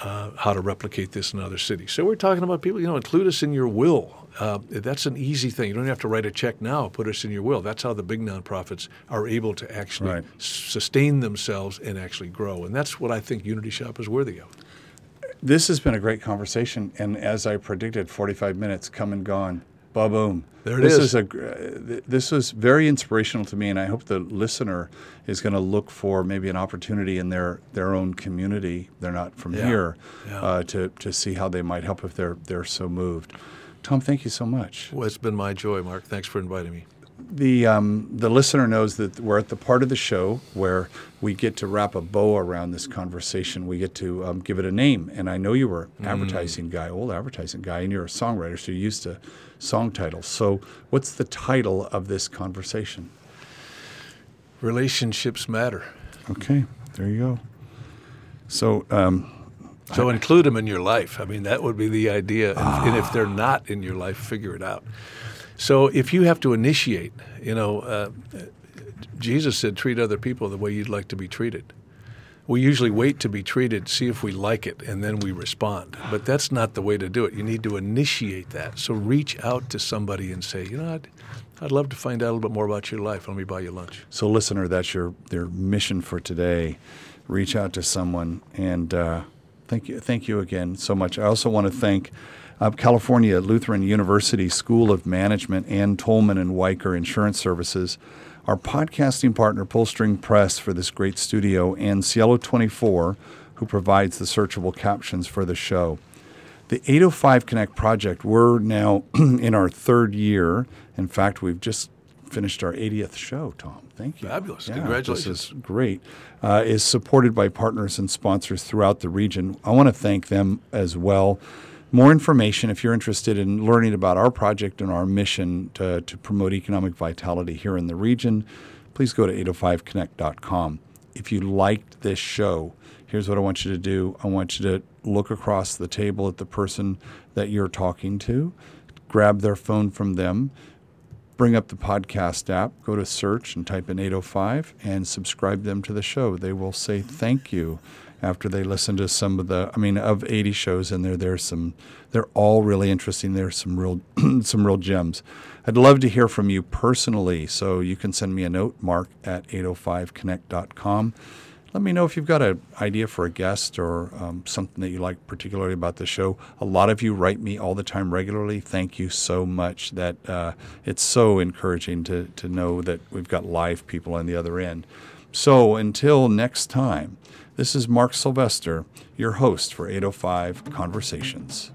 uh, how to replicate this in other cities. So we're talking about people, you know, include us in your will. Uh, that's an easy thing. You don't have to write a check now. Put us in your will. That's how the big nonprofits are able to actually Right. sustain themselves and actually grow. And that's what I think Unity Shop is worthy of. This has been a great conversation, and as I predicted, 45 minutes come and gone. Ba boom. There it this is. is a uh, th- this was very inspirational to me, and I hope the listener is going to look for maybe an opportunity in their their own community. They're not from Yeah. here Yeah. uh, to to see how they might help if they're they're so moved. Tom, thank you so much. Well, it's been my joy, Mark. Thanks for inviting me. the um, the listener knows that we're at the part of the show where we get to wrap a bow around this conversation. We get to um, give it a name. And I know you were an advertising guy, old advertising guy, and you're a songwriter, so you're used to song titles. So, what's the title of this conversation? Relationships matter. Okay, there you go. So, um, So include them in your life. I mean, that would be the idea. And, and if they're not in your life, figure it out. So if you have to initiate, you know, uh, Jesus said, treat other people the way you'd like to be treated. We usually wait to be treated, see if we like it, and then we respond. But that's not the way to do it. You need to initiate that. So reach out to somebody and say, you know, I'd, I'd love to find out a little bit more about your life. Let me buy you lunch. so listener, that's your their mission for today. Reach out to someone and uh, thank you, thank you again so much. I also want to thank uh, California Lutheran University School of Management and Tolman and Wiker Insurance Services, our podcasting partner Pullstring Press for this great studio, and Cielo 24, who provides the searchable captions for the show. The 805 Connect project, we're now [CLEARS THROAT] in our third year. In fact, we've just finished our 80th show, Tom. Thank you. Fabulous. Yeah, Congratulations. This is great. Uh, is supported by partners and sponsors throughout the region. I want to thank them as well. More information if you're interested in learning about our project and our mission to, to promote economic vitality here in the region. please go to 805connect.com. If you liked this show, here's what I want you to do I want you to look across the table at the person that you're talking to, grab their phone from them, bring up the podcast app, go to search and type in 805 and subscribe them to the show. They will say thank you after they listen to some of the I mean of 80 shows in there there's some they're all really interesting. There's some real [CLEARS THROAT] some real gems. I'd love to hear from you personally, so you can send me a note mark at 805connect.com let me know if you've got an idea for a guest or um, something that you like particularly about the show. A lot of you write me all the time regularly. Thank you so much. That uh, it's so encouraging to to know that we've got live people on the other end. So until next time, this is Mark Sylvester, your host for 805 Conversations.